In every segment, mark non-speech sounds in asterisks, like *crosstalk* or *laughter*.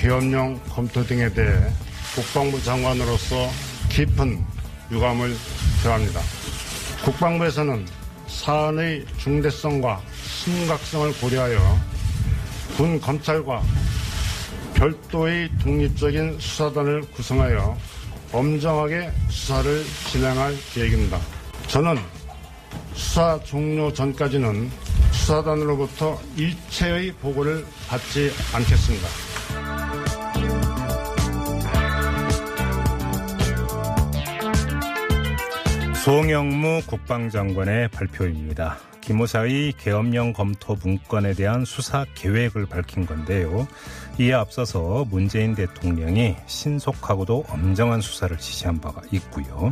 계엄령 검토 등에 대해 국방부 장관으로서 깊은 유감을 표합니다. 국방부에서는 사안의 중대성과 심각성을 고려하여 군 검찰과 별도의 독립적인 수사단을 구성하여 엄정하게 수사를 진행할 계획입니다. 저는 수사 종료 전까지는 수사단으로부터 일체의 보고를 받지 않겠습니다. 송영무 국방장관의 발표입니다. 기무사의 계엄령 검토 문건에 대한 수사 계획을 밝힌 건데요. 이에 앞서서 문재인 대통령이 신속하고도 엄정한 수사를 지시한 바가 있고요.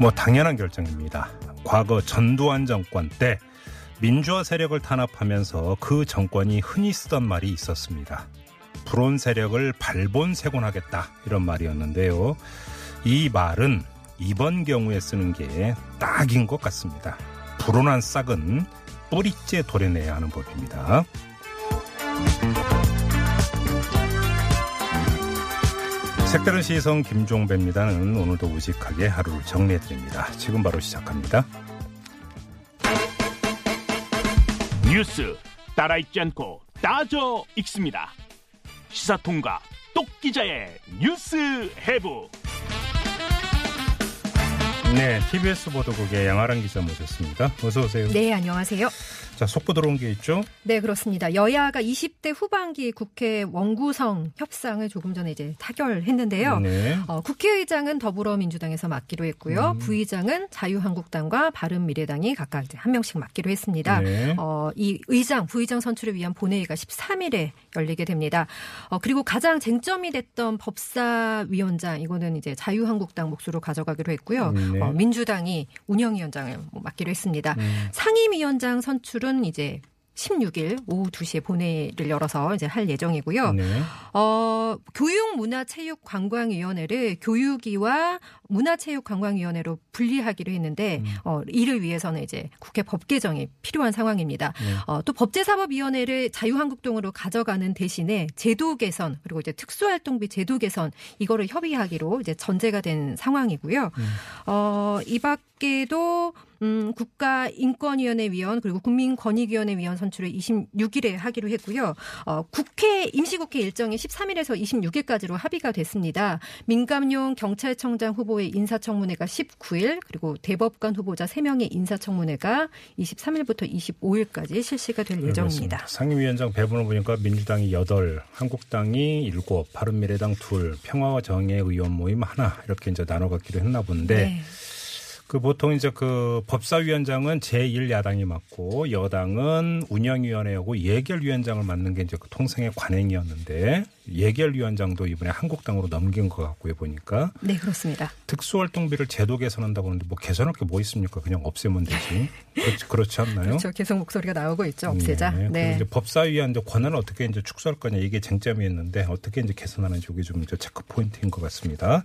뭐 당연한 결정입니다. 과거 전두환 정권 때 민주화 세력을 탄압하면서 그 정권이 흔히 쓰던 말이 있었습니다. 불온 세력을 발본세곤하겠다 이런 말이었는데요. 이 말은 이번 경우에 쓰는 게 딱인 것 같습니다. 불온한 싹은 뿌리째 도려내야 하는 법입니다. 색다른 시선 김종배입니다는 오늘도 우직하게 하루를 정리해드립니다. 지금 바로 시작합니다. 뉴스 따라 읽지 않고 따져 읽습니다. 시사통과 똑 기자의 뉴스 해부. 네, TBS 보도국의 양아랑 기자 모셨습니다. 어서 오세요. 네, 안녕하세요. 자, 속보 들어온 게 있죠? 네, 그렇습니다. 여야가 20대 후반기 국회 원구성 협상을 조금 전에 이제 타결했는데요. 네. 어, 국회의장은 더불어민주당에서 맡기로 했고요. 음. 부의장은 자유한국당과 바른미래당이 각각 이제 한 명씩 맡기로 했습니다. 네. 어, 이 의장, 부의장 선출을 위한 본회의가 13일에 열리게 됩니다. 어, 그리고 가장 쟁점이 됐던 법사위원장, 이거는 이제 자유한국당 몫으로 가져가기로 했고요. 네. 어, 민주당이 운영위원장을 뭐 맡기로 했습니다. 음. 상임위원장 선출은 이제 16일 오후 2시에 본회의를 열어서 이제 할 예정이고요. 네. 어, 교육문화체육관광위원회를 교육위와 문화체육관광위원회로 분리하기로 했는데 음. 어, 이를 위해서는 이제 국회 법 개정이 필요한 상황입니다. 네. 어, 또 법제사법위원회를 자유한국당으로 가져가는 대신에 제도 개선 그리고 이제 특수활동비 제도 개선 이거를 협의하기로 이제 전제가 된 상황이고요. 음. 어, 이 밖에도 음, 국가인권위원회 위원 그리고 국민권익위원회 위원 선출을 26일에 하기로 했고요. 어, 국회 임시국회 일정이 13일에서 26일까지로 합의가 됐습니다. 민감용 경찰청장 후보의 인사청문회가 19일 그리고 대법관 후보자 3명의 인사청문회가 23일부터 25일까지 실시가 될 예정입니다. 그렇습니다. 상임위원장 배분을 보니까 민주당이 8, 한국당이 7, 바른미래당 2, 평화와 정의 의원 모임 하나 이렇게 이제 나눠 갖기로 했나 본데 네. 그 보통 이제 그 법사위원장은 제1야당이 맡고 여당은 운영위원회하고 예결위원장을 맡는 게 이제 그 통상의 관행이었는데 예결위원장도 이번에 한국당으로 넘긴 것 같고요 보니까 네, 그렇습니다. 특수활동비를 제도 개선한다고 하는데 뭐 개선할 게 뭐 있습니까? 그냥 없애면 되지. 그렇지, 그렇지 않나요? 그렇죠. 계속 목소리가 나오고 있죠. 없애자. 네. 네. 그리고 이제 법사위한 이제 권한을 어떻게 이제 축소할 거냐 이게 쟁점이었는데 어떻게 이제 개선하는지 이게 좀 이제 체크 포인트인 것 같습니다.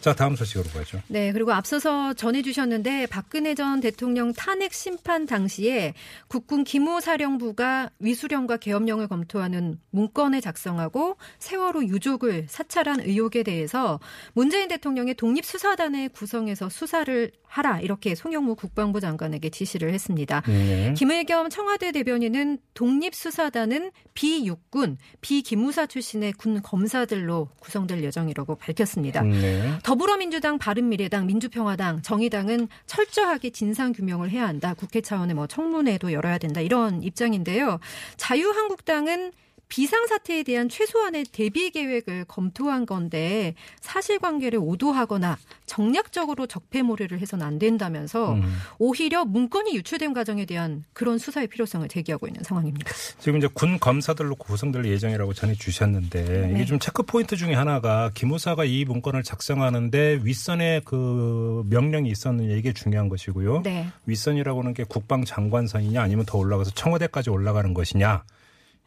자 다음 소식으로 가죠. 네, 그리고 앞서서 전해주셨는데 박근혜 전 대통령 탄핵 심판 당시에 국군 기무사령부가 위수령과 계엄령을 검토하는 문건을 작성하고 세월호 유족을 사찰한 의혹에 대해서 문재인 대통령의 독립수사단을 구성해서 수사를 하라 이렇게 송영무 국방부 장관에게 지시를 했습니다. 네. 김의겸 청와대 대변인은 독립수사단은 비육군, 비기무사 출신의 군 검사들로 구성될 예정이라고 밝혔습니다. 네. 더불어민주당, 바른미래당, 민주평화당, 정의당은 철저하게 진상 규명을 해야 한다. 국회 차원의 뭐 청문회도 열어야 된다. 이런 입장인데요. 자유한국당은 비상사태에 대한 최소한의 대비 계획을 검토한 건데 사실관계를 오도하거나 정략적으로 적폐몰이를 해서는 안 된다면서 음. 오히려 문건이 유출된 과정에 대한 그런 수사의 필요성을 제기하고 있는 상황입니다. 지금 이제 군 검사들로 구성될 예정이라고 전해 주셨는데 이게 네. 좀 체크 포인트 중에 하나가 기무사가 이 문건을 작성하는데 윗선에 그 명령이 있었느냐 이게 중요한 것이고요. 네. 윗선이라고 하는 게 국방장관선이냐 아니면 더 올라가서 청와대까지 올라가는 것이냐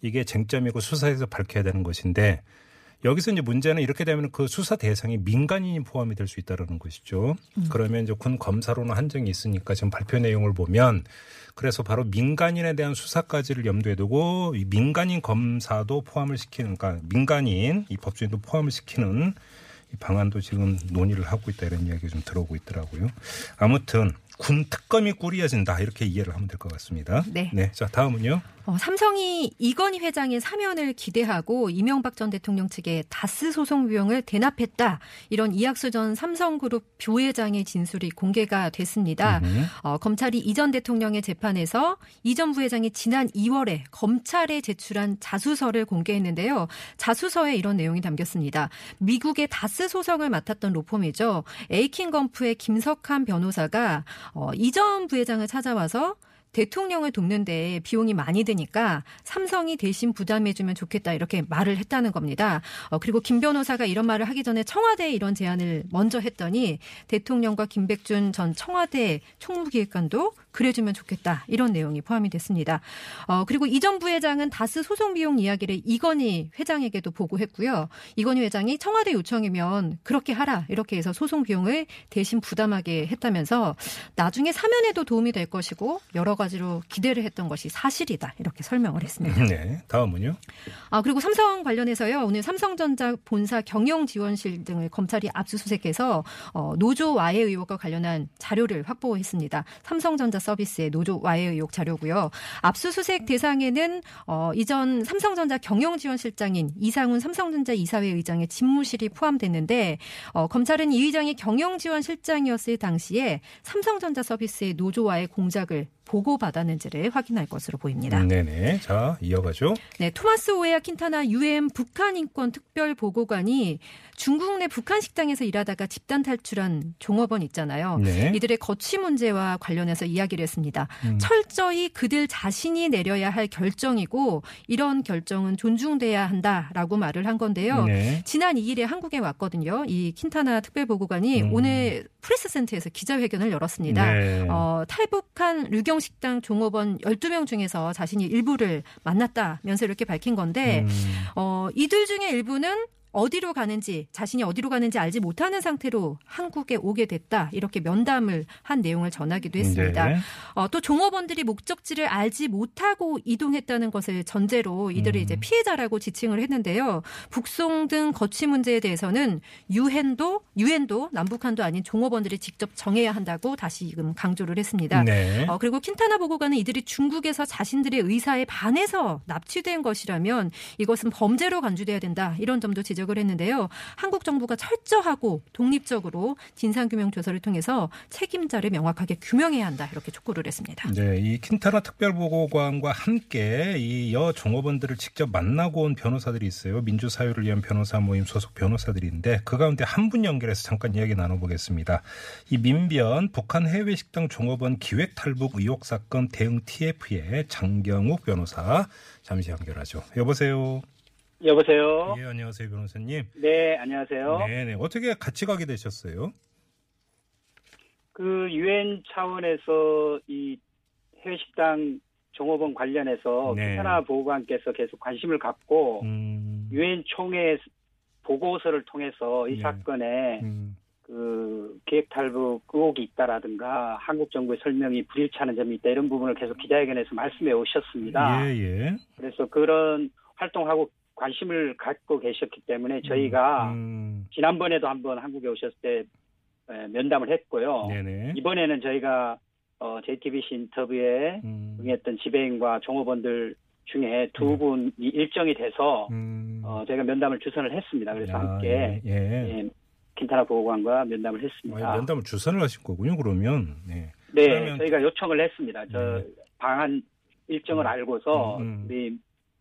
이게 쟁점이고 수사에서 밝혀야 되는 것인데 여기서 이제 문제는 이렇게 되면 그 수사 대상이 민간인이 포함이 될 수 있다는 것이죠. 그러면 이제 군 검사로는 한정이 있으니까 지금 발표 내용을 보면 그래서 바로 민간인에 대한 수사까지를 염두에 두고 이 민간인 검사도 포함을 시키는 그러니까 민간인 이 법조인도 포함을 시키는 이 방안도 지금 논의를 하고 있다 이런 이야기가 좀 들어오고 있더라고요. 아무튼 군 특검이 꾸려진다 이렇게 이해를 하면 될 것 같습니다. 네. 자 다음은요. 어, 삼성이 이건희 회장의 사면을 기대하고 이명박 전 대통령 측에 다스 소송 비용을 대납했다. 이런 이학수 전 삼성그룹 부회장의 진술이 공개가 됐습니다. 어, 검찰이 이 전 대통령의 재판에서 이 전 부회장이 지난 2월에 검찰에 제출한 자수서를 공개했는데요. 자수서에 이런 내용이 담겼습니다. 미국의 다스 소송을 맡았던 로펌이죠. 에이킹 검프의 김석한 변호사가 어, 이전 부회장을 찾아와서 대통령을 돕는데 비용이 많이 드니까 삼성이 대신 부담해주면 좋겠다 이렇게 말을 했다는 겁니다. 어, 그리고 김 변호사가 이런 말을 하기 전에 청와대에 이런 제안을 먼저 했더니 대통령과 김백준 전 청와대 총무기획관도 그래주면 좋겠다 이런 내용이 포함이 됐습니다. 어, 그리고 이전 부회장은 다스 소송 비용 이야기를 이건희 회장에게도 보고했고요. 이건희 회장이 청와대 요청이면 그렇게 하라 이렇게 해서 소송 비용을 대신 부담하게 했다면서 나중에 사면에도 도움이 될 것이고 여러 가지로 기대를 했던 것이 사실이다 이렇게 설명을 했습니다. 네. 다음은요. 아 그리고 삼성 관련해서요 오늘 삼성전자 본사 경영지원실 등을 검찰이 압수수색해서 어, 노조 와해 의혹과 관련한 자료를 확보했습니다. 삼성전자 서비스의 노조 와해 의혹 자료고요. 압수수색 대상에는 어, 이전 삼성전자 경영지원실장인 이상훈 삼성전자 이사회 의장의 집무실이 포함됐는데 어, 검찰은 이 의장이 경영지원실장이었을 당시에 삼성전자 서비스의 노조와의 공작을 보고받았는지를 확인할 것으로 보입니다. 네네. 자 이어가죠. 네, 토마스 오에아 킨타나 유엔 북한 인권 특별 보고관이 중국 내 북한 식당에서 일하다가 집단 탈출한 종업원 있잖아요. 네. 이들의 거취 문제와 관련해서 이야기를 했습니다. 음. 철저히 그들 자신이 내려야 할 결정이고 이런 결정은 존중돼야 한다라고 말을 한 건데요. 네. 지난 2일에 한국에 왔거든요. 이 킨타나 특별보고관이 음. 오늘 프레스센터에서 기자회견을 열었습니다. 네. 어, 탈북한 류경식당 종업원 12명 중에서 자신이 일부를 만났다면서 이렇게 밝힌 건데 음. 어, 이들 중에 일부는 어디로 가는지 자신이 어디로 가는지 알지 못하는 상태로 한국에 오게 됐다 이렇게 면담을 한 내용을 전하기도 했습니다. 네. 어, 또 종업원들이 목적지를 알지 못하고 이동했다는 것을 전제로 이들을 음. 이제 피해자라고 지칭을 했는데요. 북송 등 거취 문제에 대해서는 유엔도 유엔도 남북한도 아닌 종업원들이 직접 정해야 한다고 다시금 강조를 했습니다. 네. 어, 그리고 킨타나 보고관은 이들이 중국에서 자신들의 의사에 반해서 납치된 것이라면 이것은 범죄로 간주돼야 된다 이런 점도 지적 을 했는데요. 한국 정부가 철저하고 독립적으로 진상규명 조사를 통해서 책임자를 명확하게 규명해야 한다 이렇게 촉구를 했습니다. 네, 이 킨타나 특별보고관과 함께 이 여 종업원들을 직접 만나고 온 변호사들이 있어요. 민주사회를 위한 변호사 모임 소속 변호사들인데 그 가운데 한 분 연결해서 잠깐 이야기 나눠보겠습니다. 이 민변 북한 해외 식당 종업원 기획 탈북 의혹 사건 대응 TF의 장경욱 변호사 잠시 연결하죠. 여보세요. 여보세요. 예, 안녕하세요, 변호사님. 네, 안녕하세요. 네, 네. 어떻게 같이 가게 되셨어요? 그 유엔 차원에서 이 해외 식당 종업원 관련해서 네. 캐나다 보호관께서 계속 관심을 갖고 음, 유엔 총회 보고서를 통해서 이 네. 사건에 음, 그 기획 탈북 의혹이 있다라든가 한국 정부의 설명이 불일치하는 점이 있다 이런 부분을 계속 기자회견에서 말씀해 오셨습니다. 예, 예. 그래서 그런 활동하고 관심을 갖고 계셨기 때문에 저희가 음, 지난번에도 한번 한국에 오셨을 때 에, 면담을 했고요. 네네. 이번에는 저희가 어, JTBC 인터뷰에 음, 응했던 지배인과 종업원들 중에 두 네. 분이 일정이 돼서 음. 어, 저희가 면담을 주선을 했습니다. 그래서 야, 함께 예. 예. 예, 킨타나 보호관과 면담을 아, 했습니다. 면담을 주선을 하신 거군요. 그러면 네. 네, 그러면- 저희가 요청을 했습니다. 저 네. 방한 일정을 음, 알고서 음, 음. 우리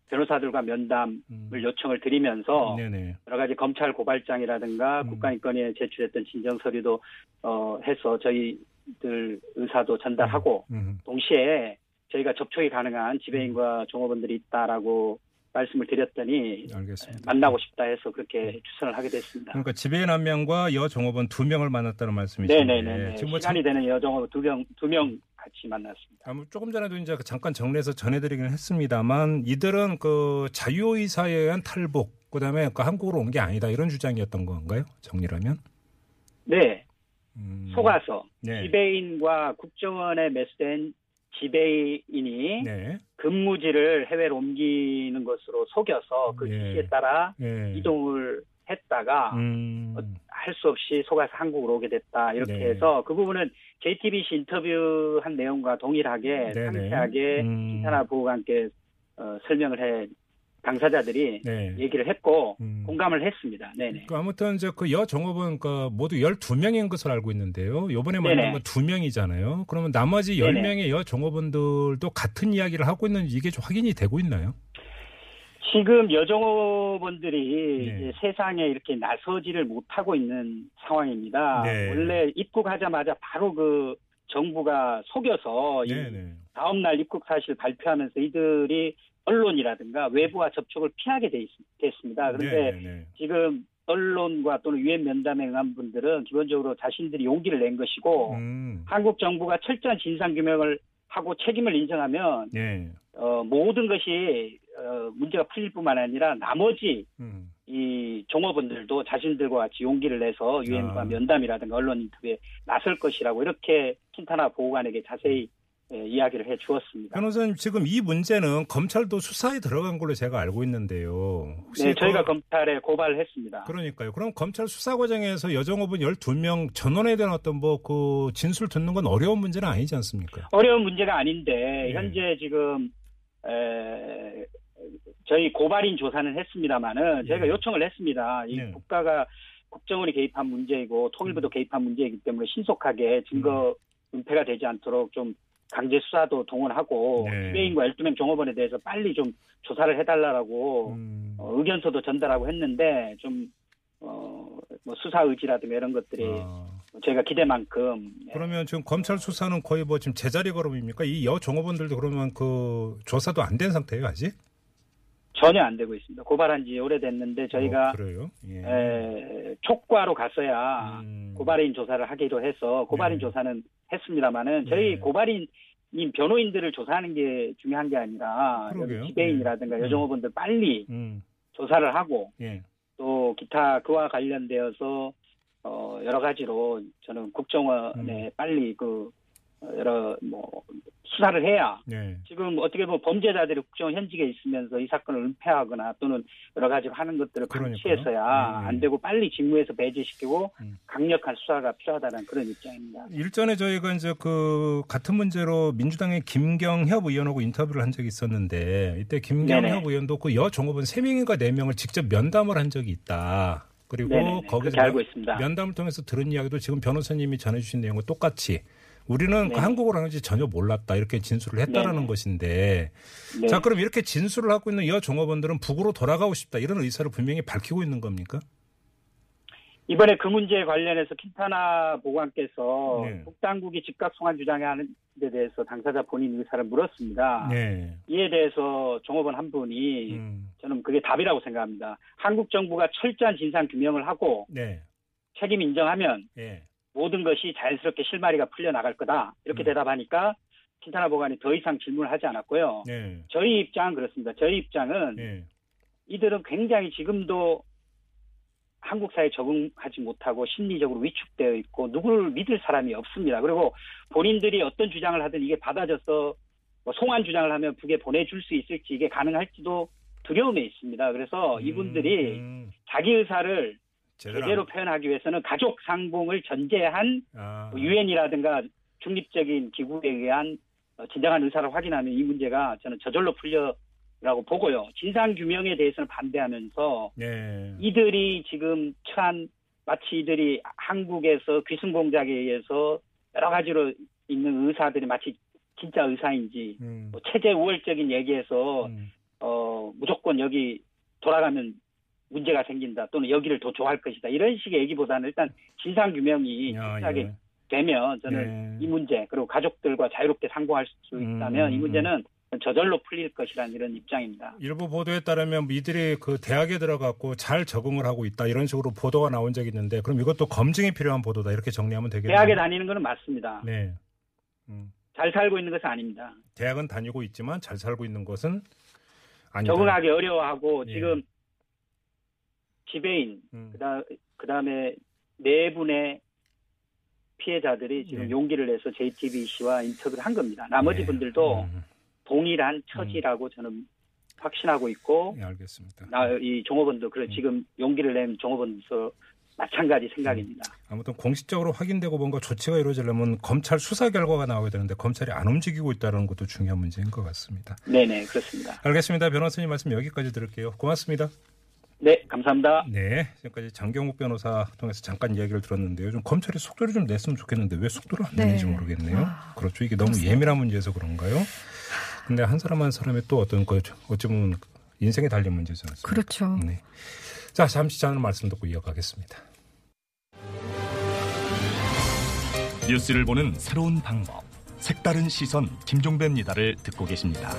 변호사들과 면담을 음. 요청을 드리면서 네네. 여러 가지 검찰 고발장이라든가 음. 국가인권위에 제출했던 진정 서류도 어, 해서 저희들 의사도 전달하고 음. 동시에 저희가 접촉이 가능한 지배인과 종업원들이 있다라고 말씀을 드렸더니 알겠습니다. 만나고 싶다 해서 그렇게 추천을 하게 됐습니다. 그러니까 지배인 한 명과 여 종업원 두 명을 만났다는 말씀이신데 네네네. 지금 뭐 시간이 되는 여종업 두명 두 명 같이 만났습니다. 아, 뭐 조금 전에도 이제 잠깐 정리해서 전해드리긴 했습니다만 이들은 그 자유의 사에 의한 탈북 그다음에 그 한국으로 온 게 아니다 이런 주장이었던 건가요? 정리라면? 네, 음, 속아서 네. 지배인과 국정원에 매수된 지배인이 네. 근무지를 해외로 옮기는 것으로 속여서 그 예. 지시에 따라 네. 이동을 했다가 음, 할수 없이 속아서 한국으로 오게 됐다 이렇게 네. 해서 그 부분은 JTBC 인터뷰한 내용과 동일하게 네네. 상세하게 음, 김탄하 보호관께 어, 설명을 해 당사자들이 네. 얘기를 했고 음. 공감을 했습니다. 네네. 그 아무튼 이제 그 여 종업원 그 모두 12명인 것으로 알고 있는데요. 요번에 만난. 건 2명이잖아요. 그러면 나머지 네네. 10명의 여 종업원들도 같은 이야기를 하고 있는지 이게 좀 확인이 되고 있나요? 지금 여종업원들이 네. 세상에 이렇게 나서지를 못하고 있는 상황입니다. 네. 원래 입국하자마자 바로 그 정부가 속여서 이 네네. 다음 날 입국 사실 발표하면서 이들이 언론이라든가 외부와 접촉을 피하게 돼 있, 됐습니다. 그런데 네네네. 지금 언론과 또는 유엔 면담에 응한 분들은 기본적으로 자신들이 용기를 낸 것이고 음, 한국 정부가 철저한 진상 규명을 하고 책임을 인정하면 네. 어, 모든 것이 어, 문제가 풀릴 뿐만 아니라 나머지 음. 이 종업원들도 자신들과 같이 용기를 내서 유엔과 아. 면담이라든가 언론 인터뷰에 나설 것이라고 이렇게 킨타나 보호관에게 자세히 예, 이야기를 해 주었습니다. 변호사님 지금 이 문제는 검찰도 수사에 들어간 걸로 제가 알고 있는데요. 네, 저희가 거- 검찰에 고발을 했습니다. 그러니까요. 그럼 검찰 수사 과정에서 여정업은 12명 전원에 대한 어떤 뭐 그 진술 듣는 건 어려운 문제는 아니지 않습니까? 어려운 문제가 아닌데 네. 현재 지금 에, 저희 고발인 조사는 했습니다마는 저희가 네. 요청을 했습니다. 이 네. 국가가 국정원이 개입한 문제이고 통일부도 개입한 문제이기 때문에 신속하게 증거 은폐가 되지 않도록 좀 강제 수사도 동원하고 네. 지배인과 12명 종업원에 대해서 빨리 좀 조사를 해달라고 음. 어, 의견서도 전달하고 했는데 좀 어, 뭐 수사 의지라든가 이런 것들이 아, 저희가 기대만큼 예, 그러면 지금 검찰 수사는 거의 뭐 지금 제자리 걸음입니까? 이 여 종업원들도 그러면 그 조사도 안 된 상태예요 아직? 전혀 안 되고 있습니다. 고발한 지 오래됐는데 저희가 어, 그래요? 예. 에, 촉과로 갔어야 음. 고발인 조사를 하기로 해서 고발인 네. 조사는 했습니다마는 저희 네. 고발인 변호인들을 조사하는 게 중요한 게 아니라 지배인이라든가 네. 여종업원들 빨리 음. 조사를 하고 예. 또 기타 그와 관련되어서 어 여러 가지로 저는 국정원에 음. 빨리 그 어, 여러 뭐 수사를 해야 예. 지금 어떻게 보면 범죄자들이 국정원 현직에 있으면서 이 사건을 은폐하거나 또는 여러 가지 하는 것들을. 방치해서야 네. 안 되고 빨리 직무에서 배제시키고 음. 강력한 수사가 필요하다는 그런 입장입니다. 일전에 저희가 이제 그 같은 문제로 민주당의 김경협 의원하고 인터뷰를 한 적이 있었는데 이때 김경협 네네. 의원도 그 여 종업원 3명인가 4명을 직접 면담을 한 적이 있다. 그리고 네네네. 거기서 있습니다. 면담을 통해서 들은 이야기도 지금 변호사님이 전해주신 내용과 똑같이 우리는 그 네네. 한국어를 하는지 전혀 몰랐다 이렇게 진술을 했다라는 네네. 것인데 네. 자 그럼 이렇게 진술을 하고 있는 여 종업원들은 북으로 돌아가고 싶다 이런 의사를 분명히 밝히고 있는 겁니까? 이번에 그 문제에 관련해서 킨타나 보관께서 네. 북당국이 즉각 송환 주장하는 데 대해서 당사자 본인 의사를 물었습니다. 네. 이에 대해서 종업원 한 분이 음. 저는 그게 답이라고 생각합니다. 한국 정부가 철저한 진상 규명을 하고 네. 책임 인정하면 예. 모든 것이 자연스럽게 실마리가 풀려 나갈 거다. 이렇게 음. 대답하니까 킨타나 보관이 더 이상 질문을 하지 않았고요. 네. 저희 입장은 그렇습니다. 저희 입장은 예. 이들은 굉장히 지금도 한국 사회에 적응하지 못하고 심리적으로 위축되어 있고 누구를 믿을 사람이 없습니다. 그리고 본인들이 어떤 주장을 하든 이게 받아져서 뭐 송환 주장을 하면 북에 보내줄 수 있을지 이게 가능할지도 두려움에 있습니다. 그래서 이분들이 음. 자기 의사를 제대로 제대로 안- 표현하기 위해서는 가족 상봉을 전제한 아. 유엔이라든가 중립적인 기구에 의한 어, 진정한 의사를 확인하면 이 문제가 저는 저절로 풀려라고 보고요. 진상 규명에 대해서는 반대하면서 네. 이들이 지금 처한 마치 이들이 한국에서 귀순 공작에 의해서 여러 가지로 있는 의사들이 마치 진짜 의사인지 음. 뭐 체제 우월적인 얘기에서 음. 어뭐 무조건 여기 돌아가면 문제가 생긴다 또는 여기를 더 좋아할 것이다 이런 식의 얘기보다는 일단 진상 규명이 야, 확실하게 예. 되면 저는 예. 이 문제 그리고 가족들과 자유롭게 상고할 수 있다면 음, 이 문제는 저절로 풀릴 것이라는 이런 입장입니다. 일부 보도에 따르면 이들이 그 대학에 들어갔고 잘 적응을 하고 있다 이런 식으로 보도가 나온 적이 있는데 그럼 이것도 검증이 필요한 보도다 이렇게 정리하면 되겠네요. 대학에 다니는 것은 맞습니다. 네. 음. 잘 살고 있는 것은 아닙니다. 대학은 다니고 있지만 잘 살고 있는 것은 아니다. 적응하기 어려워하고 예. 지금 지배인 음. 그다 그다음에 네 분의 피해자들이 지금 예. 용기를 내서 JTBC와 인터뷰를 한 겁니다. 나머지 예. 분들도 음. 동일한 처지라고 저는 확신하고 있고 예, 알겠습니다. 나 이 종업원도 그래 음. 지금 용기를 낸 종업원도 마찬가지 생각입니다. 아무튼 공식적으로 확인되고 뭔가 조치가 이루어지려면 검찰 수사 결과가 나와야 되는데 검찰이 안 움직이고 있다는 것도 중요한 문제인 것 같습니다. 네네 그렇습니다. 알겠습니다. 변호사님 말씀 여기까지 들을게요. 고맙습니다. 네 감사합니다. 네, 지금까지 장경욱 변호사 통해서 잠깐 이야기를 들었는데요. 좀 검찰이 속도를 좀 냈으면 좋겠는데 왜 속도를 안 네. 내는지 모르겠네요. 아, 그렇죠. 이게 너무 예민한 문제여서 그런가요? 근데 한 사람 한 사람의 또 어떤 그 어찌 보면 인생에 달린 문제지 않습니까? 그렇죠. 네. 자, 잠시 전에 말씀 듣고 이어가겠습니다. 뉴스를 보는 새로운 방법. 색다른 시선 김종배입니다를 듣고 계십니다.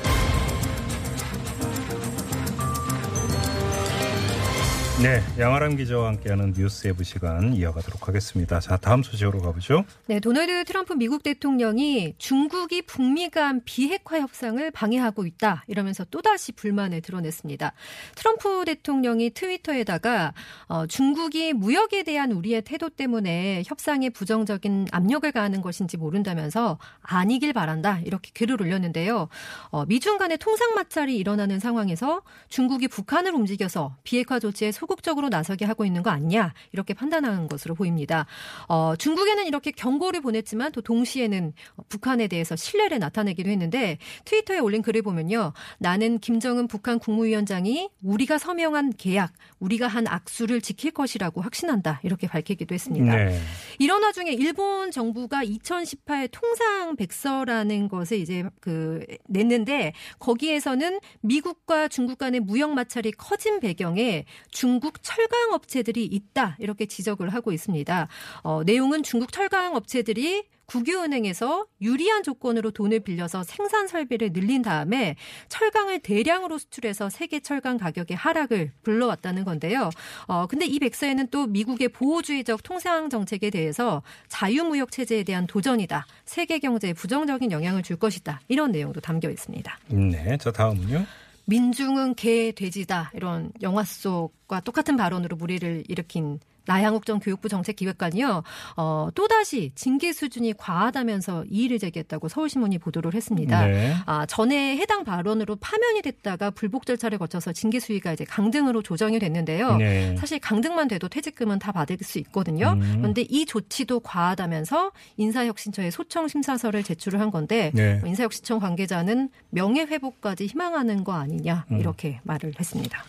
네, 양아람 기자와 함께하는 뉴스 에브 시간 이어가도록 하겠습니다. 자, 다음 소식으로 가보죠. 네, 도널드 트럼프 미국 대통령이 중국이 북미 간 비핵화 협상을 방해하고 있다 이러면서 또다시 불만을 드러냈습니다. 트럼프 대통령이 트위터에다가 어, 중국이 무역에 대한 우리의 태도 때문에 협상에 부정적인 압력을 가하는 것인지 모른다면서 아니길 바란다 이렇게 글을 올렸는데요. 어, 미중 간의 통상 마찰이 일어나는 상황에서 중국이 북한을 움직여서 비핵화 조치에 소극적으로 나서게 하고 있는 거 아니냐 이렇게 판단하는 것으로 보입니다. 어, 중국에는 이렇게 경고를 보냈지만 또 동시에는 북한에 대해서 신뢰를 나타내기도 했는데 트위터에 올린 글을 보면요. 나는 김정은 북한 국무위원장이 우리가 서명한 계약, 우리가 한 악수를 지킬 것이라고 확신한다 이렇게 밝히기도 했습니다. 네. 이런 와중에 일본 정부가 2018 통상 백서라는 것을 이제 그 냈는데 거기에서는 미국과 중국 간의 무역 마찰이 커진 배경에 중국 철강 업체들이 있다 이렇게 지적을 하고 있습니다. 어, 내용은 중국 철강 업체들이 국유은행에서 유리한 조건으로 돈을 빌려서 생산 설비를 늘린 다음에 철강을 대량으로 수출해서 세계 철강 가격의 하락을 불러왔다는 건데요. 어, 근데 이 백서에는 또 미국의 보호주의적 통상 정책에 대해서 자유무역 체제에 대한 도전이다. 세계 경제에 부정적인 영향을 줄 것이다. 이런 내용도 담겨 있습니다. 네, 자 다음은요. 민중은 개, 돼지다. 이런 영화 속과 똑같은 발언으로 무리를 일으킨 나양욱 전 교육부 정책기획관이요. 어, 또다시 징계 수준이 과하다면서 이의를 제기했다고 서울신문이 보도를 했습니다. 네. 아, 전에 해당 발언으로 파면이 됐다가 불복 절차를 거쳐서 징계 수위가 이제 강등으로 조정이 됐는데요. 네. 사실 강등만 돼도 퇴직금은 다 받을 수 있거든요. 음. 그런데 이 조치도 과하다면서 인사혁신처에 소청 심사서를 제출을 한 건데 네. 인사혁신청 관계자는 명예 회복까지 희망하는 거 아니냐 음. 이렇게 말을 했습니다.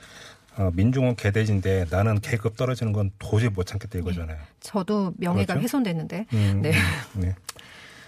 어, 민중은 개돼지인데 나는 계급 떨어지는 건 도저히 못 참겠다 이거잖아요. 저도 명예가 그렇죠? 훼손됐는데. 음, 네. 음, 네.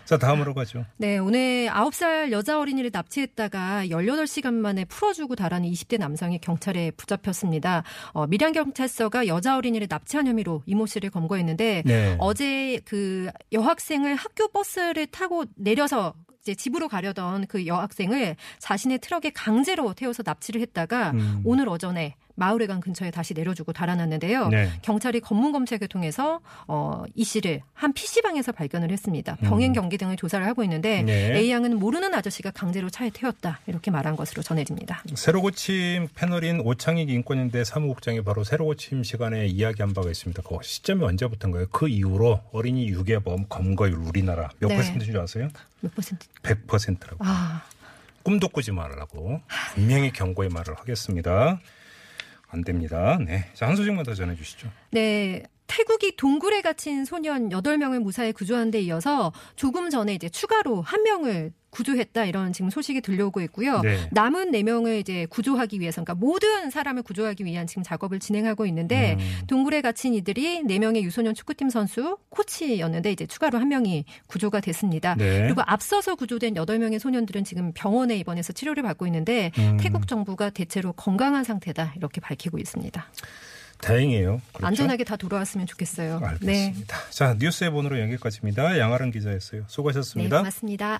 자 다음으로 가죠. 네, 오늘 9살 여자 어린이를 납치했다가 18시간 만에 풀어주고 달아는 20대 남성이 경찰에 붙잡혔습니다. 어, 밀양경찰서가 여자 어린이를 납치한 혐의로 이모 씨를 검거했는데 네. 어제 그 여학생을 학교 버스를 타고 내려서 이제 집으로 가려던 그 여학생을 자신의 트럭에 강제로 태워서 납치를 했다가 음. 오늘 오전에 마을회관 근처에 다시 내려주고 달아났는데요. 네. 경찰이 검문 검색을 통해서 어, 이 씨를 한 PC방에서 발견을 했습니다. 음. 병행 경기 등을 조사를 하고 있는데 네. A 양은 모르는 아저씨가 강제로 차에 태웠다 이렇게 말한 것으로 전해집니다. 새로 고침 패널인 오창익 인권인대 사무국장이 바로 새로 고침 시간에 이야기한 바가 있습니다. 그 시점이 언제부터인가요? 그 이후로 어린이 유괴범 검거율 우리나라 몇 네. 퍼센트인 줄 아세요? 몇 퍼센트? 100%라고. 아, 꿈도 꾸지 말라고 분명히 경고의 말을 하겠습니다. 안 됩니다. 네. 자, 한 소식만 더 전해 주시죠. 네. 태국이 동굴에 갇힌 소년 8명을 무사히 구조한 데 이어서 조금 전에 이제 추가로 한 명을 구조했다 이런 지금 소식이 들려오고 있고요. 네. 남은 4명을 이제 구조하기 위해서 그러니까 모든 사람을 구조하기 위한 지금 작업을 진행하고 있는데 음. 동굴에 갇힌 이들이 4명의 유소년 축구팀 선수 코치였는데 이제 추가로 한 명이 구조가 됐습니다. 네. 그리고 앞서서 구조된 8명의 소년들은 지금 병원에 입원해서 치료를 받고 있는데 음. 태국 정부가 대체로 건강한 상태다 이렇게 밝히고 있습니다. 다행이에요. 그렇죠? 안전하게 다 돌아왔으면 좋겠어요. 네. 알겠습니다. 자, 뉴스의 번호로 여기까지입니다. 양아름 기자였어요. 네, 수고하셨습니다. 고맙습니다.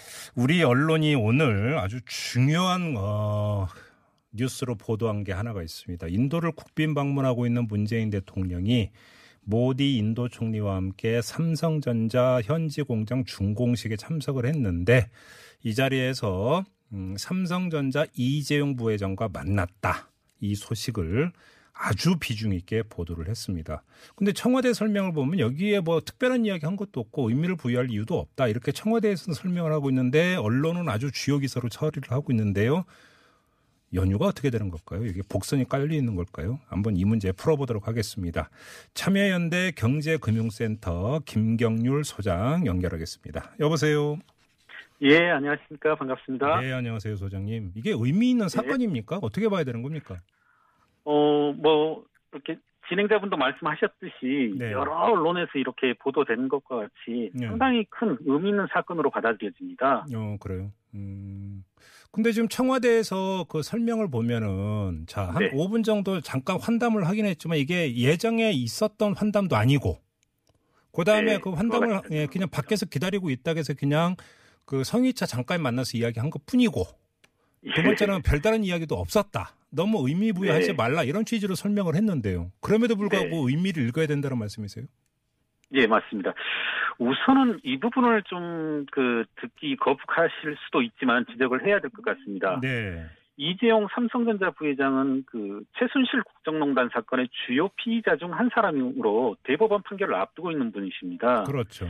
우리 언론이 오늘 아주 중요한 어, 뉴스로 보도한 게 하나가 있습니다. 인도를 국빈 방문하고 있는 문재인 대통령이 모디 인도 총리와 함께 삼성전자 현지 공장 준공식에 참석을 했는데 이 자리에서 음, 삼성전자 이재용 부회장과 만났다. 이 소식을 아주 비중 있게 보도를 했습니다. 근데 청와대 설명을 보면 여기에 뭐 특별한 이야기 한 것도 없고 의미를 부여할 이유도 없다. 이렇게 청와대에서는 설명을 하고 있는데 언론은 아주 주요 기사로 처리를 하고 있는데요. 연휴가 어떻게 되는 걸까요? 이게 복선이 깔려 있는 걸까요? 한번 이 문제 풀어보도록 하겠습니다. 참여연대 경제금융센터 김경률 소장 연결하겠습니다. 여보세요. 예, 안녕하십니까. 반갑습니다. 네, 안녕하세요, 소장님. 이게 의미 있는 사건입니까? 어떻게 봐야 되는 겁니까? 어, 뭐, 이렇게 진행자분도 말씀하셨듯이 네. 여러 언론에서 이렇게 보도되는 것과 같이 네. 상당히 큰 의미 있는 사건으로 받아들여집니다. 어, 그래요. 음. 근데 지금 청와대에서 그 설명을 보면은 자, 한 네. 5분 정도 잠깐 환담을 하긴 했지만 이게 예정에 있었던 환담도 아니고 그다음에 네, 그 환담을. 예, 그냥 밖에서 기다리고 있다 해서 그냥 그 성의차 잠깐 만나서 이야기한 것 뿐이고 두 번째는 별다른 이야기도 없었다. 너무 의미 부여하지 네. 말라 이런 취지로 설명을 했는데요. 그럼에도 불구하고 의미를 읽어야 된다는 말씀이세요? 예, 맞습니다. 우선은 이 부분을 좀 그 듣기 거북하실 수도 있지만 지적을 해야 될 것 같습니다. 네. 이재용 삼성전자 부회장은 그 최순실 국정농단 사건의 주요 피의자 중 한 사람으로 대법원 판결을 앞두고 있는 분이십니다. 그렇죠.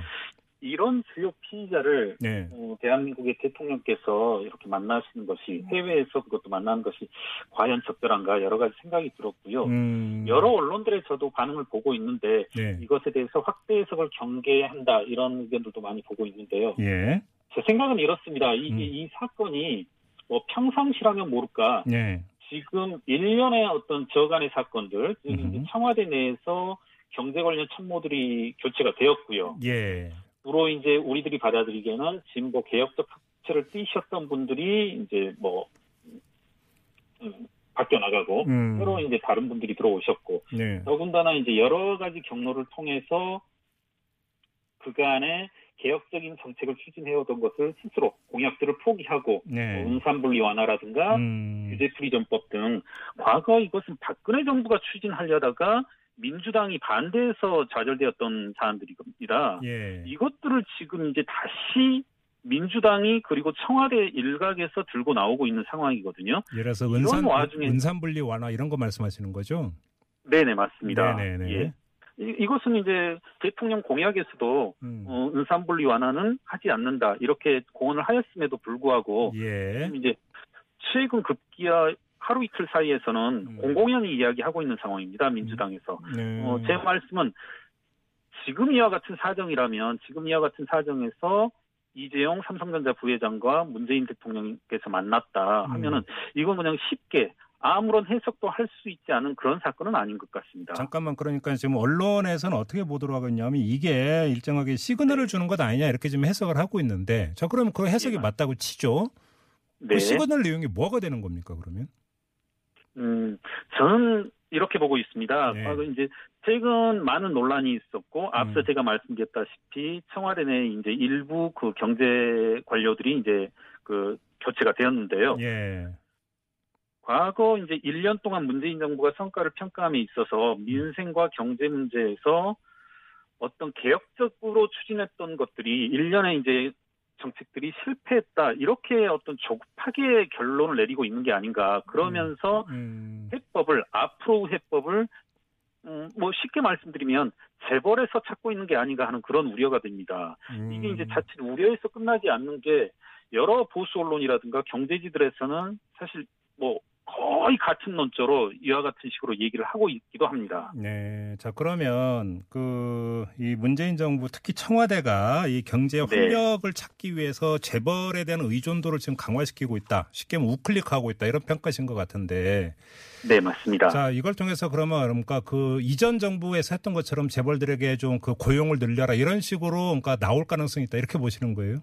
이런 주요 피의자를 네. 어, 대한민국의 대통령께서 이렇게 만나시는 것이 해외에서 그것도 만나는 것이 과연 적절한가 여러 가지 생각이 들었고요. 음. 여러 언론들의 저도 반응을 보고 있는데 네. 이것에 대해서 확대 해석을 경계한다 이런 의견들도 많이 보고 있는데요. 예. 제 생각은 이렇습니다. 이게 음. 이 사건이 뭐 평상시라면 모를까 네. 지금 일련의 어떤 저간의 사건들 음흠. 청와대 내에서 경제 관련 참모들이 교체가 되었고요. 예. 주로 이제 우리들이 받아들이기에는 진보 개혁적 학체를 띄셨던 분들이 이제 뭐 음, 바뀌어 나가고 음. 새로 이제 다른 분들이 들어오셨고 네. 더군다나 이제 여러 가지 경로를 통해서 그간의 개혁적인 정책을 추진해오던 것을 스스로 공약들을 포기하고 네. 뭐 음산분리 완화라든가 음. 규제 프리전법 등 과거 이것은 박근혜 정부가 추진하려다가 민주당이 반대해서 좌절되었던 사안들입니다. 예. 이것들을 지금 이제 다시 민주당이 그리고 청와대 일각에서 들고 나오고 있는 상황이거든요. 예를 들어서 은산 와중에- 은산분리 완화 이런 거 말씀하시는 거죠? 네네 맞습니다. 네네네. 예. 이- 이것은 이제 대통령 공약에서도 음. 어, 은산분리 완화는 하지 않는다 이렇게 공언을 하였음에도 불구하고 예. 이제 최근 급기야 하루 이틀 사이에서는 음. 공공연히 이야기하고 있는 상황입니다. 민주당에서. 네. 어, 제 말씀은 지금 이와 같은 사정이라면 지금 이와 같은 사정에서 이재용 삼성전자 부회장과 문재인 대통령께서 만났다 음. 하면은 이건 그냥 쉽게 아무런 해석도 할 수 있지 않은 그런 사건은 아닌 것 같습니다. 잠깐만 그러니까 지금 언론에서는 어떻게 보도를 하고 있냐면 이게 일정하게 시그널을 주는 것 아니냐 이렇게 지금 해석을 하고 있는데 자 그러면 그 해석이 예, 맞- 맞다고 치죠. 네. 그 시그널 내용이 뭐가 되는 겁니까 그러면? 음, 저는 이렇게 보고 있습니다. 네. 과거 이제 최근 많은 논란이 있었고 앞서 음. 제가 말씀드렸다시피 청와대 내 이제 일부 그 경제 관료들이 이제 그 교체가 되었는데요. 예. 과거 이제 1년 동안 문재인 정부가 성과를 평가함에 있어서 민생과 경제 문제에서 어떤 개혁적으로 추진했던 것들이 일련의 이제 정책들이 실패했다 이렇게 어떤 조급하게 결론을 내리고 있는 게 아닌가 그러면서 음. 해법을 앞으로 해법을 음, 뭐 쉽게 말씀드리면 재벌에서 찾고 있는 게 아닌가 하는 그런 우려가 됩니다. 음. 이게 이제 자칫 우려에서 끝나지 않는 게 여러 보수 언론이라든가 경제지들에서는 사실 뭐 거의 같은 논조로 이와 같은 식으로 얘기를 하고 있기도 합니다. 네. 자, 그러면 그 이 문재인 정부 특히 청와대가 이 경제 활력을 찾기 위해서 재벌에 대한 의존도를 지금 강화시키고 있다. 쉽게 말하면 우클릭하고 있다. 이런 평가신 것 같은데. 네, 맞습니다. 자, 이걸 통해서 그러면 그러니까 그 이전 정부에서 했던 것처럼 재벌들에게 좀 그 고용을 늘려라 이런 식으로 그러니까 나올 가능성이 있다. 이렇게 보시는 거예요?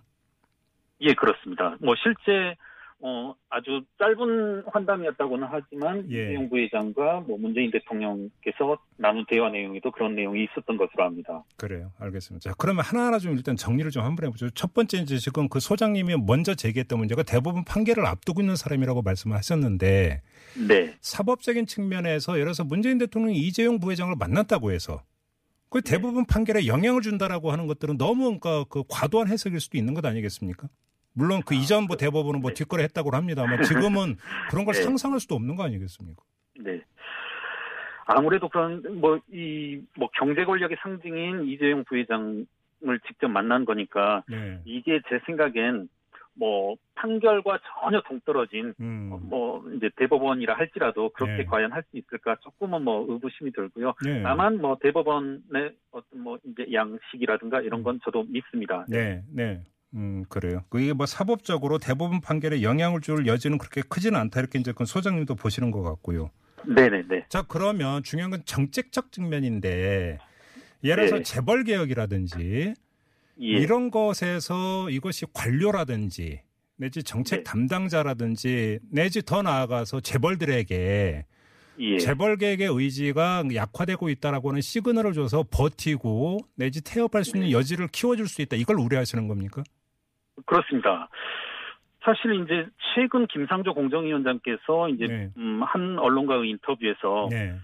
예, 그렇습니다. 뭐 실제 어 아주 짧은 환담이었다고는 하지만 예. 이재용 부회장과 뭐 문재인 대통령께서 나눈 대화 내용에도 그런 내용이 있었던 것으로 압니다. 그래요. 알겠습니다. 자, 그러면 하나하나 좀 일단 정리를 좀 한번 해보죠. 첫 번째 이제 지금 그 소장님이 먼저 제기했던 문제가 대부분 판결을 앞두고 있는 사람이라고 말씀을 하셨는데 네, 사법적인 측면에서 예를 들어서 문재인 대통령이 이재용 부회장을 만났다고 해서 그 대부분 판결에 영향을 준다라고 하는 것들은 너무 그러니까 그 과도한 해석일 수도 있는 것 아니겠습니까? 물론 그 이전 부 대법원은 뭐 네. 뒷거래 했다고 합니다만 지금은 그런 걸 *laughs* 네. 상상할 수도 없는 거 아니겠습니까? 네. 아무래도 그런 뭐 이뭐 경제 권력의 상징인 이재용 부회장을 직접 만난 거니까 네. 이게 제 생각엔 뭐 판결과 전혀 동떨어진 음. 어, 뭐 이제 대법원이라 할지라도 그렇게 네. 과연 할 수 있을까 조금은 뭐 의구심이 들고요. 네. 다만 뭐 대법원의 어떤 뭐 이제 양식이라든가 이런 건 저도 믿습니다. 네, 네. 음, 그래요. 그게 뭐 사법적으로 대법원 판결에 영향을 줄 여지는 그렇게 크지는 않다. 이렇게 이제 그 소장님도 보시는 것 같고요. 네네네. 자, 그러면 중요한 건 정책적 측면인데 예를 들어서 네. 재벌 개혁이라든지 예. 이런 것에서 이것이 관료라든지 내지 정책 네. 담당자라든지 내지 더 나아가서 재벌들에게 예. 재벌 개혁의 의지가 약화되고 있다라고 하는 시그널을 줘서 버티고 내지 태업할 수 네. 있는 여지를 키워줄 수 있다. 이걸 우려하시는 겁니까? 그렇습니다. 사실 이제 최근 김상조 공정위원장께서 이제 네. 음, 한 언론과의 인터뷰에서 네.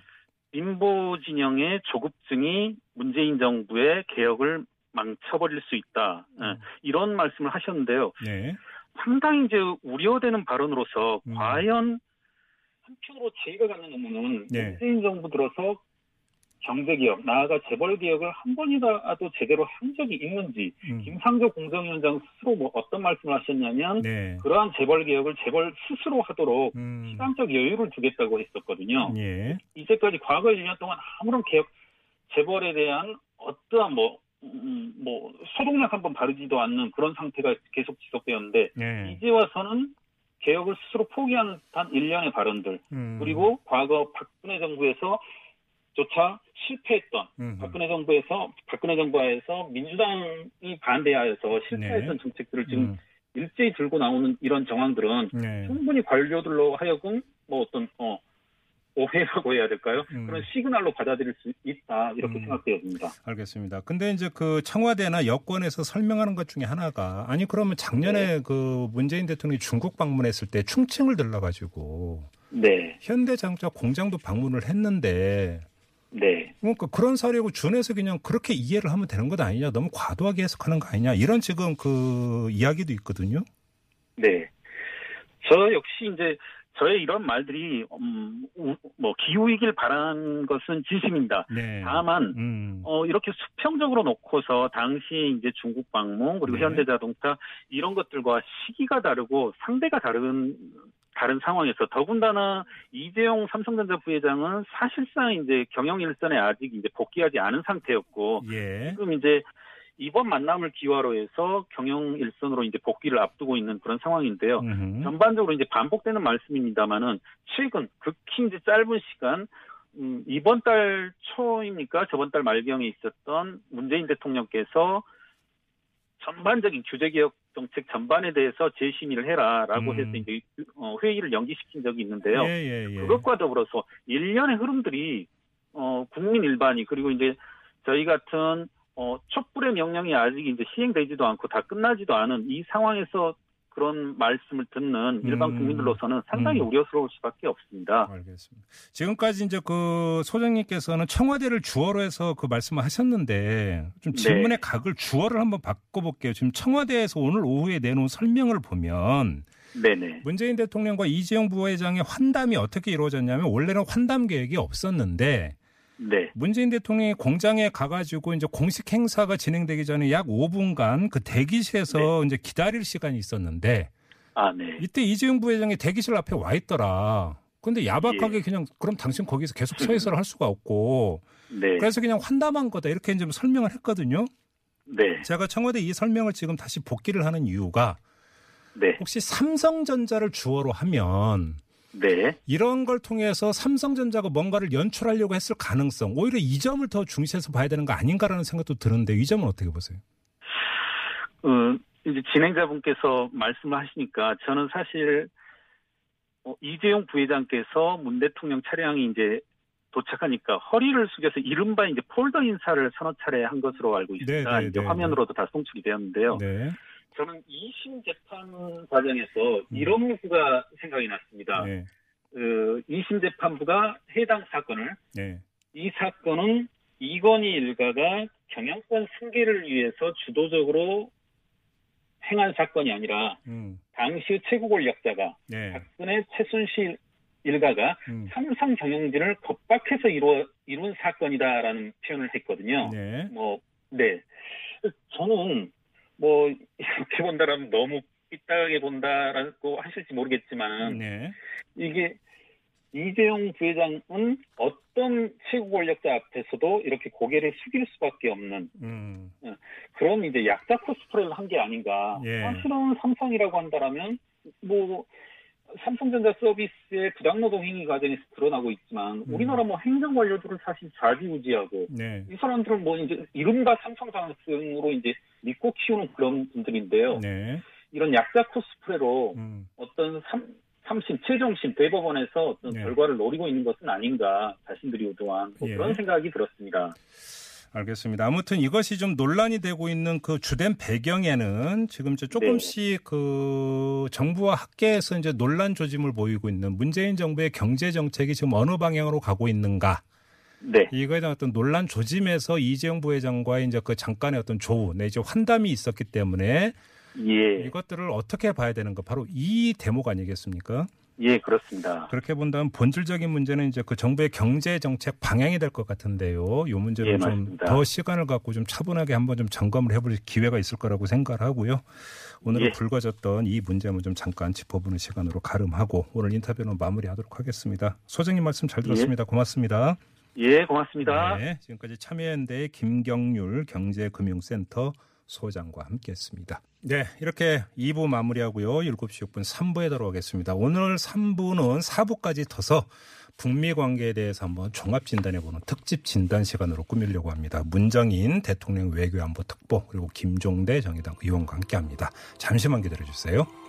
진보 진영의 조급증이 문재인 정부의 개혁을 망쳐버릴 수 있다. 예, 음. 이런 말씀을 하셨는데요. 네. 상당히 이제 우려되는 발언으로서 음. 과연 한편으로 제의가 갖는 의문은 네. 문재인 정부 들어서 경제개혁, 나아가 재벌개혁을 한 번이라도 제대로 한 적이 있는지 음. 김상조 공정위원장 스스로 뭐 어떤 말씀을 하셨냐면 네. 그러한 재벌개혁을 재벌 스스로 하도록 음. 시간적 여유를 두겠다고 했었거든요. 예. 이제까지 과거 1년 동안 아무런 개혁, 재벌에 대한 어떠한 뭐, 음, 뭐, 소독약 한 번 바르지도 않는 그런 상태가 계속 지속되었는데, 네. 이제 와서는 개혁을 스스로 포기하는 단 1년의 발언들, 음. 그리고 과거 박근혜 정부에서 조차 실패했던, 음. 박근혜 정부에서, 박근혜 정부에서 민주당이 반대하여서 실패했던 네. 정책들을 지금 음. 일제히 들고 나오는 이런 정황들은 네. 충분히 관료들로 하여금 뭐 어떤 어 오해라고 해야 될까요? 음. 그런 시그널로 받아들일 수 있다 이렇게 음. 생각되어집니다. 알겠습니다. 근데 이제 그 청와대나 여권에서 설명하는 것 중에 하나가 아니 그러면 작년에 그 문재인 대통령이 중국 방문했을 때 충칭을 들러가지고 네, 현대자동차 공장도 방문을 했는데 네, 그러니까 그런 사례고 준해서 그냥 그렇게 이해를 하면 되는 것 아니냐 너무 과도하게 해석하는 거 아니냐 이런 지금 그 이야기도 있거든요. 네. 저 역시 이제 저의 이런 말들이 음, 우- 뭐 기후이길 바라는 것은 진심입니다. 네. 다만 음. 어, 이렇게 수평적으로 놓고서 당시 이제 중국 방문 그리고 네. 현대자동차 이런 것들과 시기가 다르고 상대가 다른 다른 상황에서 더군다나 이재용 삼성전자 부회장은 사실상 이제 경영 일선에 아직 이제 복귀하지 않은 상태였고 예. 지금 이제 이번 만남을 기화로 해서 경영 일선으로 이제 복귀를 앞두고 있는 그런 상황인데요. 음흠. 전반적으로 이제 반복되는 말씀입니다만은 최근 극히 이제 짧은 시간 음, 이번 달 초입니까 저번 달 말경에 있었던 문재인 대통령께서 전반적인 규제 개혁 정책 전반에 대해서 재심의를 해라라고 음. 해서 이제 어, 회의를 연기시킨 적이 있는데요. 예, 예, 예. 그것과 더불어서 일련의 흐름들이 어, 국민 일반이 그리고 이제 저희 같은 어, 촛불의 명령이 아직 이제 시행되지도 않고 다 끝나지도 않은 이 상황에서 그런 말씀을 듣는 일반 음. 국민들로서는 상당히 음. 우려스러울 수밖에 없습니다. 알겠습니다. 지금까지 이제 그 소장님께서는 청와대를 주어로 해서 그 말씀을 하셨는데 좀 네. 질문의 각을 주어를 한번 바꿔볼게요. 지금 청와대에서 오늘 오후에 내놓은 설명을 보면 네네. 문재인 대통령과 이재용 부회장의 환담이 어떻게 이루어졌냐면 원래는 환담 계획이 없었는데 네. 문재인 대통령이 공장에 가가지고 이제 공식 행사가 진행되기 전에 약 5분간 그 대기실에서 이제 기다릴 시간이 있었는데 아, 네. 이때 이재용 부회장이 대기실 앞에 와 있더라. 근데 야박하게 예. 그냥 그럼 당신 거기서 계속 서 있어라 할 수가 없고 네. 그래서 그냥 환담한 거다 이렇게 좀 설명을 했거든요. 네. 제가 청와대 이 설명을 지금 다시 복기를 하는 이유가 네. 혹시 삼성전자를 주어로 하면 네. 이런 걸 통해서 삼성전자가 뭔가를 연출하려고 했을 가능성 오히려 이 점을 더 중시해서 봐야 되는 거 아닌가라는 생각도 드는데 이 점은 어떻게 보세요? 어, 이제 진행자분께서 말씀을 하시니까 저는 사실 어, 이재용 부회장께서 문 대통령 차량이 이제 도착하니까 허리를 숙여서 이른바 이제 폴더 인사를 서너 차례 한 것으로 알고 있습니다. 네, 네, 이제 네, 화면으로도 다 송출이 되었는데요. 네. 저는 2심 재판 과정에서 이런 문구가 생각이 났습니다. 음. 네. 어, 2심 재판부가 해당 사건을 네. 이 사건은 이건희 일가가 경영권 승계를 위해서 주도적으로 행한 사건이 아니라 음. 당시 최고 권력자가 네. 박근혜 최순실 일가가 음. 삼성 경영진을 겁박해서 이루, 이룬 사건이다라는 표현을 했거든요. 네. 뭐, 네. 저는 뭐 *laughs* 이렇게 본다라면 너무 삐딱하게 본다라고 하실지 모르겠지만 네. 이게 이재용 부회장은 어떤 최고 권력자 앞에서도 이렇게 고개를 숙일 수밖에 없는 음. 그런 이제 약자 코스프레를 한 게 아닌가. 예. 사실은 삼성이라고 한다라면 뭐 삼성전자 서비스의 부당노동 행위 과정에서 드러나고 있지만 음. 우리나라 뭐 행정 관료들을 사실 좌지우지하고 네. 이 사람들은 뭐 이제 이른바 삼성 장학생으로 이제 믿고 키우는 그런 분들인데요. 네. 이런 약자 코스프레로 음. 어떤 삼, 삼심, 최종심, 대법원에서 어떤 네. 결과를 노리고 있는 것은 아닌가 자신들이 의도한 뭐 예. 그런 생각이 들었습니다. 알겠습니다. 아무튼 이것이 좀 논란이 되고 있는 그 주된 배경에는 지금 이제 조금씩 그 정부와 학계에서 이제 논란 조짐을 보이고 있는 문재인 정부의 경제 정책이 지금 어느 방향으로 가고 있는가. 네, 이거에 대한 어떤 논란 조짐에서 이재용 부회장과의 이제 그 잠깐의 어떤 조우 내지 환담이 있었기 때문에 예, 이것들을 어떻게 봐야 되는가 바로 이 대목 아니겠습니까? 예, 그렇습니다. 그렇게 본다면 본질적인 문제는 이제 그 정부의 경제 정책 방향이 될 것 같은데요. 이 문제는 예, 좀 맞습니다. 더 시간을 갖고 좀 차분하게 한번 좀 점검을 해볼 기회가 있을 거라고 생각을 하고요. 오늘은 예. 불거졌던 이 문제만 좀 잠깐 짚어보는 시간으로 가름하고 오늘 인터뷰는 마무리하도록 하겠습니다. 소장님 말씀 잘 들었습니다. 고맙습니다. 예, 고맙습니다. 네, 지금까지 참여연대의 김경률 경제금융센터 소장과 함께했습니다. 네, 이렇게 2부 마무리하고요. 7시 6분 3부에 들어오겠습니다. 오늘 3부는 4부까지 터서 북미 관계에 대해서 한번 종합 진단해보는 특집 진단 시간으로 꾸미려고 합니다. 문정인 대통령 외교안보 특보 그리고 김종대 정의당 의원과 함께합니다. 잠시만 기다려주세요.